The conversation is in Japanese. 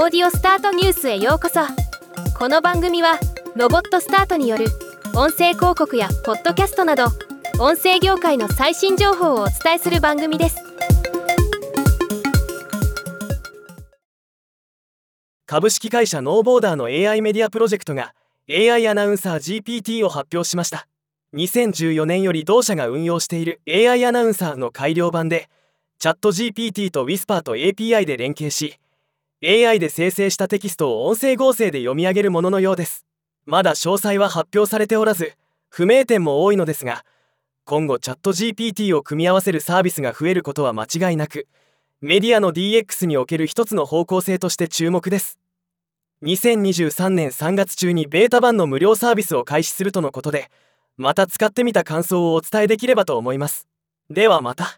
オーディオスタートニュースへようこそ。この番組はロボットスタートによる音声広告やポッドキャストなど音声業界の最新情報をお伝えする番組です。株式会社ノーボーダーの AI メディアプロジェクトが AI アナウンサー GPT を発表しました。2014年より同社が運用している AI アナウンサーの改良版でチャット GPT と Whisper と API で連携し AI で生成したテキストを音声合成で読み上げるもののようです。まだ詳細は発表されておらず不明点も多いのですが今後チャット GPT を組み合わせるサービスが増えることは間違いなくメディアの DX における一つの方向性として注目です。2023年3月中にベータ版の無料サービスを開始するとのことでまた使ってみた感想をお伝えできればと思います。ではまた。